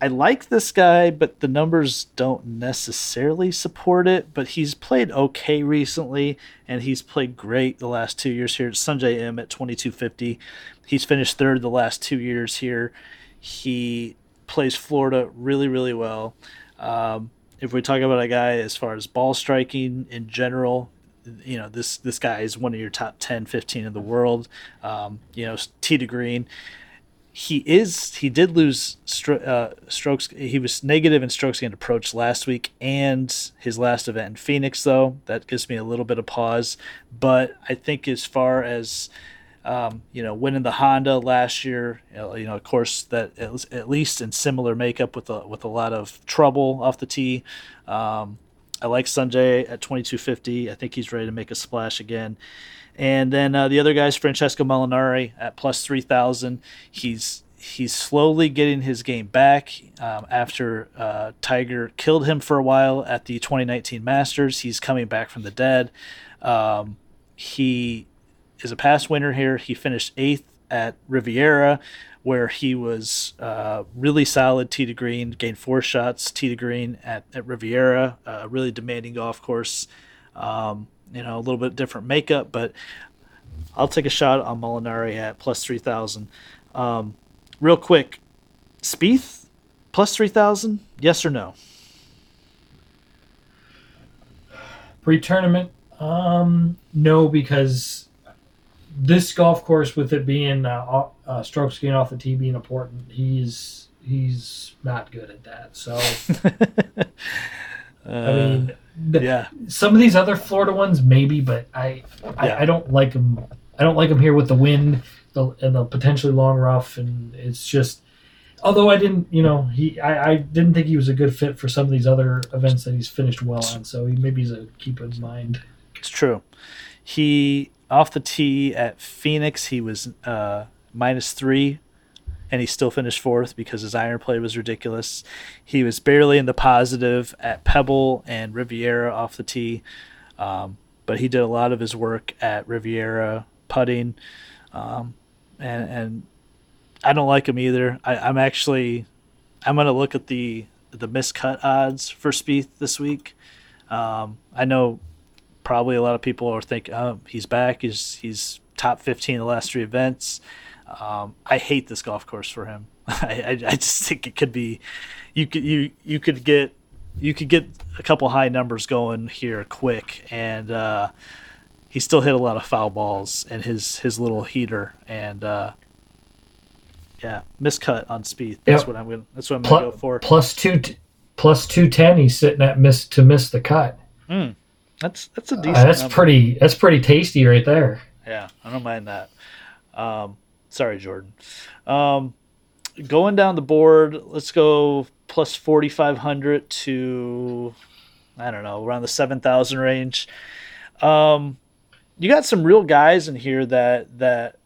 [SPEAKER 1] I like this guy, but the numbers don't necessarily support it. But he's played okay recently, and he's played great the last two years here. Sungjae Im at 2250. He's finished third the last two years here. He plays Florida really, really well. Um, if we talk about a guy as far as ball striking in general, you know, this this guy is one of your top 10, 15 in the world. Um, you know, tee to green he is he did lose stro- uh, strokes he was negative in strokes gained approach last week and his last event in phoenix though. That gives me a little bit of pause. But i think as far as um, you know winning the honda last year you know of course that at least in similar makeup with a with a lot of trouble off the tee. Um, i like Sungjae at 2250 i think he's ready to make a splash again and then uh, the other guy's Francesco Molinari at plus 3,000. He's he's slowly getting his game back um, after uh, Tiger killed him for a while at the 2019 Masters. He's coming back from the dead. Um, he is a past winner here. He finished eighth at Riviera, where he was uh, really solid tee to green, gained four shots tee to green at, at Riviera, uh, really demanding golf course. Um, you know, a little bit different makeup, but I'll take a shot on Molinari at plus 3,000. Um, real quick, Spieth plus 3,000, yes or no?
[SPEAKER 2] Pre tournament, um, no, because this golf course, with it being uh, uh, strokes getting off the tee being important, he's he's not good at that. So, uh, I mean, the, yeah. Some of these other Florida ones, maybe, but I, I, yeah. I don't like them. I don't like them here with the wind the, and the potentially long rough, and it's just. Although I didn't, you know, he I, I didn't think he was a good fit for some of these other events that he's finished well on. So he maybe he's a keep in mind.
[SPEAKER 1] It's true. He off the tee at Phoenix, he was uh, minus three and he still finished fourth because his iron play was ridiculous. He was barely in the positive at Pebble and Riviera off the tee, um, but he did a lot of his work at Riviera putting, um, and and I don't like him either. I, I'm actually I'm gonna look at the the miscut odds for Spieth this week. Um, I know probably a lot of people are thinking, oh, he's back. He's he's top 15 the last three events. Um, I hate this golf course for him. I, I, I, just think it could be, you could you you could get you could get a couple high numbers going here quick, and uh, he still hit a lot of foul balls and his his little heater and uh, yeah, miscut on Spieth. That's yep. what I'm gonna. That's what I'm gonna go for.
[SPEAKER 2] Plus two, plus two ten. He's sitting at miss to miss the cut.
[SPEAKER 1] Mm, that's that's a decent.
[SPEAKER 2] Uh, that's number. pretty. That's pretty tasty right there.
[SPEAKER 1] Yeah, I don't mind that. Um, Sorry, Jordan. Um, going down the board, let's go plus 4,500 to, I don't know, around the 7,000 range. Um, you got some real guys in here that, that,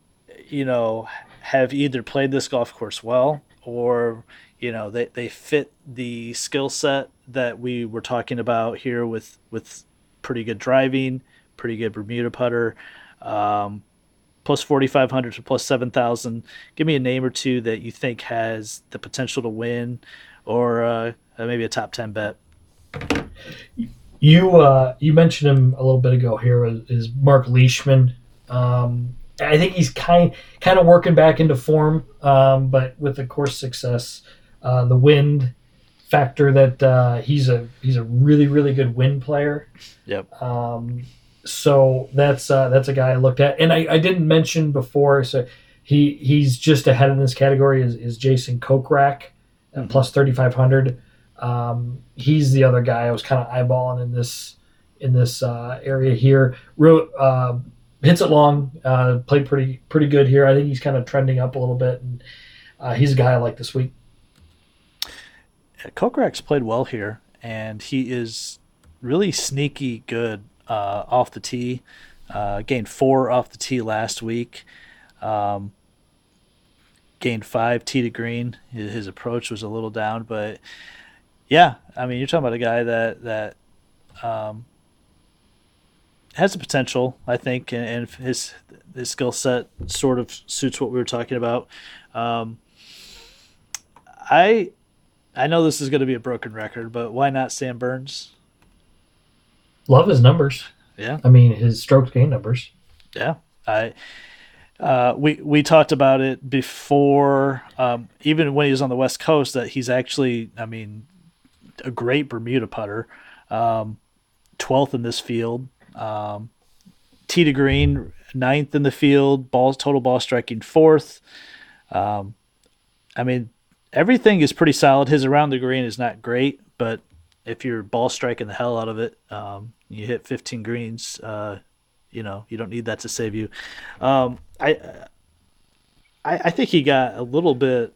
[SPEAKER 1] you know, have either played this golf course well or, you know, they, they fit the skill set that we were talking about here with, with pretty good driving, pretty good Bermuda putter. Um, plus 4500 to plus 7000 give me a name or two that you think has the potential to win or uh, maybe a top 10 bet.
[SPEAKER 2] You uh, you mentioned him a little bit ago here is mark leishman. Um, i think he's kind kind of working back into form um, but with the course success uh, the wind factor that uh, he's a he's a really really good wind player.
[SPEAKER 1] Yep.
[SPEAKER 2] Um, so that's uh, that's a guy I looked at, and I, I didn't mention before. So he he's just ahead in this category is, is Jason Kokrak at mm-hmm. thirty five hundred. Um, he's the other guy I was kind of eyeballing in this in this uh, area here. Real, uh, hits it long, uh, played pretty pretty good here. I think he's kind of trending up a little bit, and uh, he's a guy I like this week.
[SPEAKER 1] Kokrak's played well here, and he is really sneaky good uh, off the tee. Uh, gained four off the tee last week. Um, gained five tee to green. His, his, approach was a little down, but yeah, I mean, you're talking about a guy that that um, has the potential, I think, and, and his his skill set sort of suits what we were talking about. Um, I I know this is going to be a broken record, but why not Sam Burns?
[SPEAKER 2] Love his numbers.
[SPEAKER 1] Yeah.
[SPEAKER 2] I mean, his strokes gain numbers.
[SPEAKER 1] Yeah. I uh, we we talked about it before, um, even when he was on the West Coast, that he's actually, I mean, a great Bermuda putter, um, twelfth in this field, um, tee to green, ninth in the field, balls total ball striking fourth. Um, I mean, everything is pretty solid. His around the green is not great, but if you're ball striking the hell out of it, um, you hit 15 greens. Uh, you know, you don't need that to save you. Um, I, I, I think he got a little bit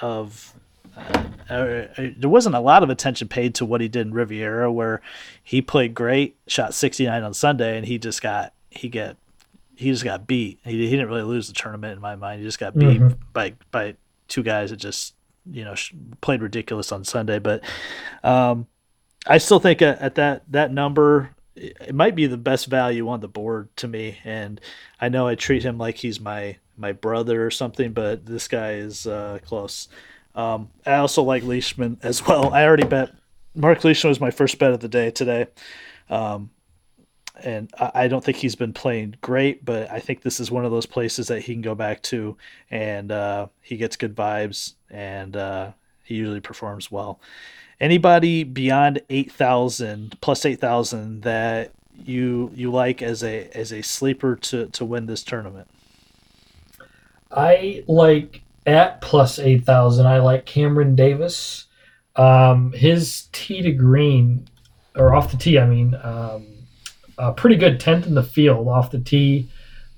[SPEAKER 1] of. Uh, uh, there wasn't a lot of attention paid to what he did in Riviera, where he played great, shot 69 on Sunday, and he just got he get he just got beat. He, he didn't really lose the tournament in my mind. He just got beat mm-hmm. by by two guys that just you know played ridiculous on Sunday. But um, I still think at, at that that number, it might be the best value on the board to me. And I know I treat him like he's my my brother or something, but this guy is uh, close. Um, I also like Leishman as well. I already bet Mark Leishman was my first bet of the day today. Um, and I don't think he's been playing great, but I think this is one of those places that he can go back to, and uh, he gets good vibes, and uh, he usually performs well. Anybody beyond eight thousand plus eight thousand that you you like as a as a sleeper to to win this tournament?
[SPEAKER 2] I like at plus eight thousand. I like Cameron Davis. Um, his tee to green or off the tee, I mean. Um, uh, pretty good 10th in the field off the tee,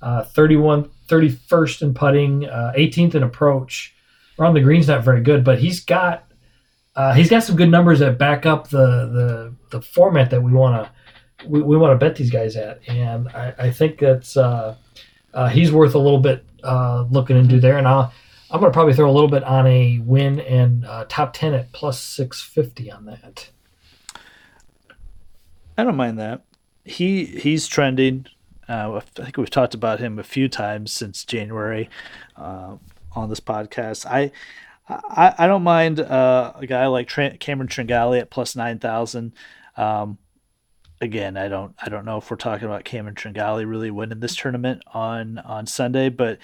[SPEAKER 2] uh, 31, 31st in putting, uh, 18th in approach. Around the green's not very good, but he's got uh, he's got some good numbers that back up the the, the format that we want to we, we want to bet these guys at, and I, I think that's uh, uh, he's worth a little bit looking into there. And I'll, I'm going to probably throw a little bit on a win and top 10 at plus 650 on that.
[SPEAKER 1] I don't mind that he he's trending. Uh, I think we've talked about him a few times since January uh, on this podcast. I I, I don't mind uh, a guy like Cameron Tringale at plus nine thousand. Um, again, I don't I don't know if we're talking about Cameron Tringale really winning this tournament on on Sunday, but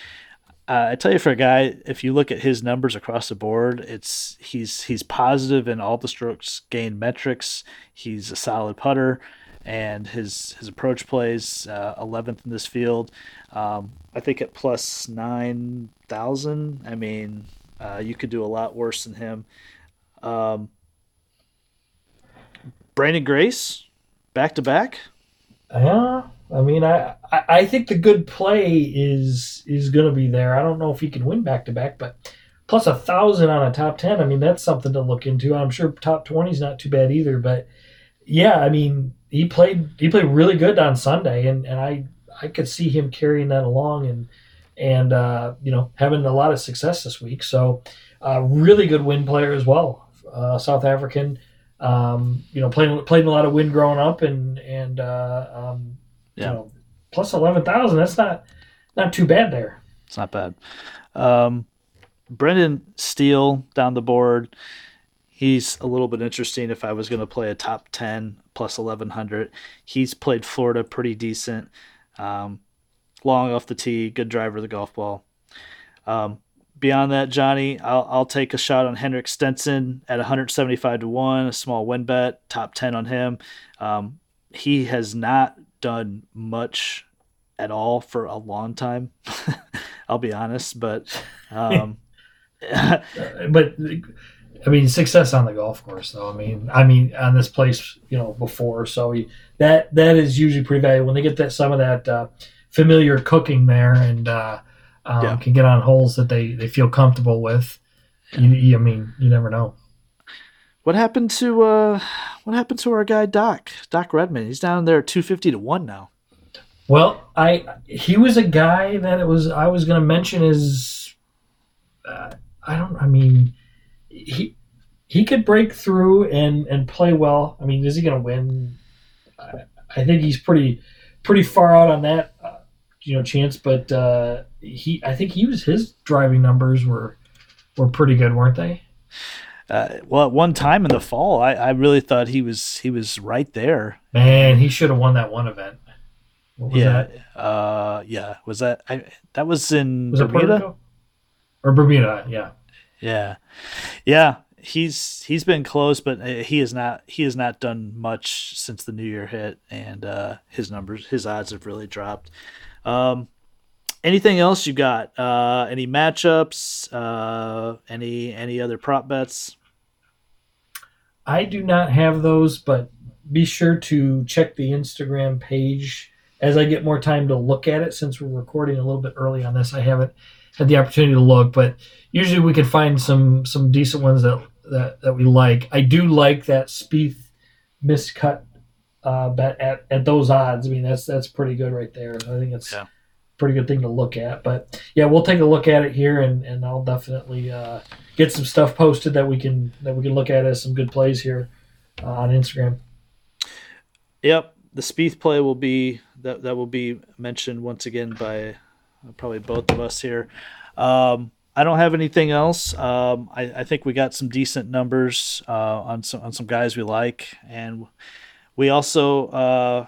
[SPEAKER 1] uh, I tell you, for a guy, if you look at his numbers across the board, it's he's he's positive in all the strokes gained metrics. He's a solid putter and his his approach plays uh, 11th in this field. Um, I think at plus nine thousand. I mean, uh, you could do a lot worse than him. Um, Branden Grace, back to back.
[SPEAKER 2] Yeah, I mean, I, I think the good play is is going to be there. I don't know if he can win back to back, but plus a thousand on a top ten. I mean, that's something to look into. I'm sure top twenty is not too bad either, but yeah, I mean, he played he played really good on Sunday, and, and I I could see him carrying that along and and uh, you know having a lot of success this week. So uh, really good wind player as well, uh, South African. Um, you know, playing played a lot of wind growing up, and and uh, um, yeah. you know, plus eleven thousand. That's not not too bad there.
[SPEAKER 1] It's not bad. Um, Brendan Steele down the board he's a little bit interesting if I was going to play a top 10 plus 1100. He's played Florida pretty decent. Um, long off the tee, good driver of the golf ball. Um, beyond that, Johnny, I'll, I'll take a shot on Henrik Stenson at 175 to 1, a small win bet, top 10 on him. Um, he has not done much at all for a long time. I'll be honest, but um,
[SPEAKER 2] but I mean, success on the golf course, though. I mean, I mean, on this place, you know, before, so he, that that is usually pretty valuable when they get that some of that uh, familiar cooking there and uh, um, yeah. can get on holes that they they feel comfortable with. You, you, I mean, you never know.
[SPEAKER 1] What happened to uh, what happened to our guy Doc Doc Redman? He's down there two fifty to one now.
[SPEAKER 2] Well, I he was a guy that it was I was going to mention is uh, I don't I mean he he could break through and and play well. I mean, is he going to win? I, I, think he's pretty pretty far out on that uh, you know chance, but uh, he I think he was his driving numbers were were pretty good, weren't they?
[SPEAKER 1] uh, well, at one time in the fall, I, I really thought he was he was right there.
[SPEAKER 2] Man, he should have won that one event. What was
[SPEAKER 1] yeah,
[SPEAKER 2] that?
[SPEAKER 1] uh, yeah. Was that I? That was in
[SPEAKER 2] Was
[SPEAKER 1] Bermuda.
[SPEAKER 2] Or Bermuda, yeah.
[SPEAKER 1] Yeah, yeah. He's he's been close, but uh, he has not he has not done much since the new year hit, and uh, his numbers his odds have really dropped. Um, anything else you got? Uh, any matchups? Uh, any any other prop bets?
[SPEAKER 2] I do not have those, but be sure to check the Instagram page as I get more time to look at it. Since we're recording a little bit early on this, I haven't had the opportunity to look, but usually we can find some some decent ones that that, that we like. I do like that Spieth miscut uh, bet at, at those odds. I mean, that's that's pretty good right there. I think it's
[SPEAKER 1] Yeah.
[SPEAKER 2] a pretty good thing to look at. But yeah, we'll take a look at it here, and, and I'll definitely uh, get some stuff posted that we can that we can look at as some good plays here uh, on Instagram.
[SPEAKER 1] Yep, the Spieth play will be that that will be mentioned once again by probably both of us here. Um, I don't have anything else. Um, I, I think we got some decent numbers uh, on some on some guys we like, and we also uh,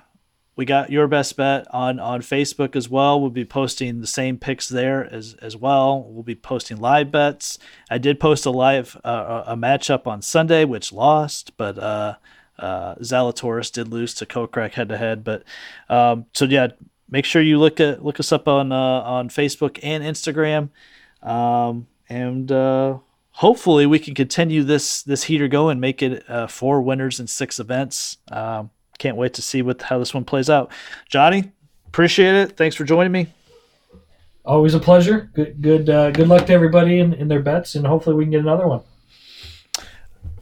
[SPEAKER 1] we got your best bet on on Facebook as well. We'll be posting the same picks there as as well. We'll be posting live bets. I did post a live uh, a matchup on Sunday, which lost, but. Uh, uh, Zalatoris did lose to Kokrak head to head, but um, so yeah, make sure you look at look us up on uh, on Facebook and Instagram, um, and uh, hopefully we can continue this this heater going, and make it uh, four winners and six events. Um, can't wait to see what how this one plays out. Johnny, appreciate it. Thanks for joining me.
[SPEAKER 2] Always a pleasure. Good good uh, good luck to everybody in, in their bets, and hopefully we can get another one.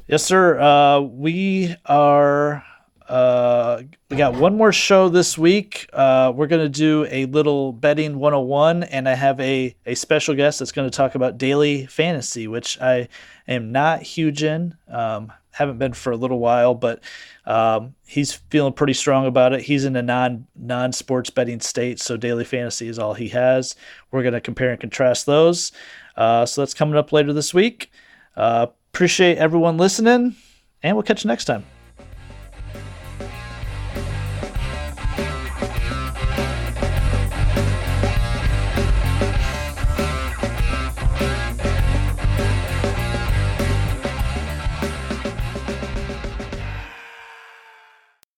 [SPEAKER 1] Yes, sir. Uh, we are. Uh, we got one more show this week. Uh, we're going to do a little betting 101, and I have a, a special guest that's going to talk about daily fantasy, which I am not huge in. Um, haven't been for a little while, but um, he's feeling pretty strong about it. He's in a non non sports betting state, so daily fantasy is all he has. We're going to compare and contrast those. Uh, so that's coming up later this week. Uh, appreciate everyone listening, and we'll catch you next time.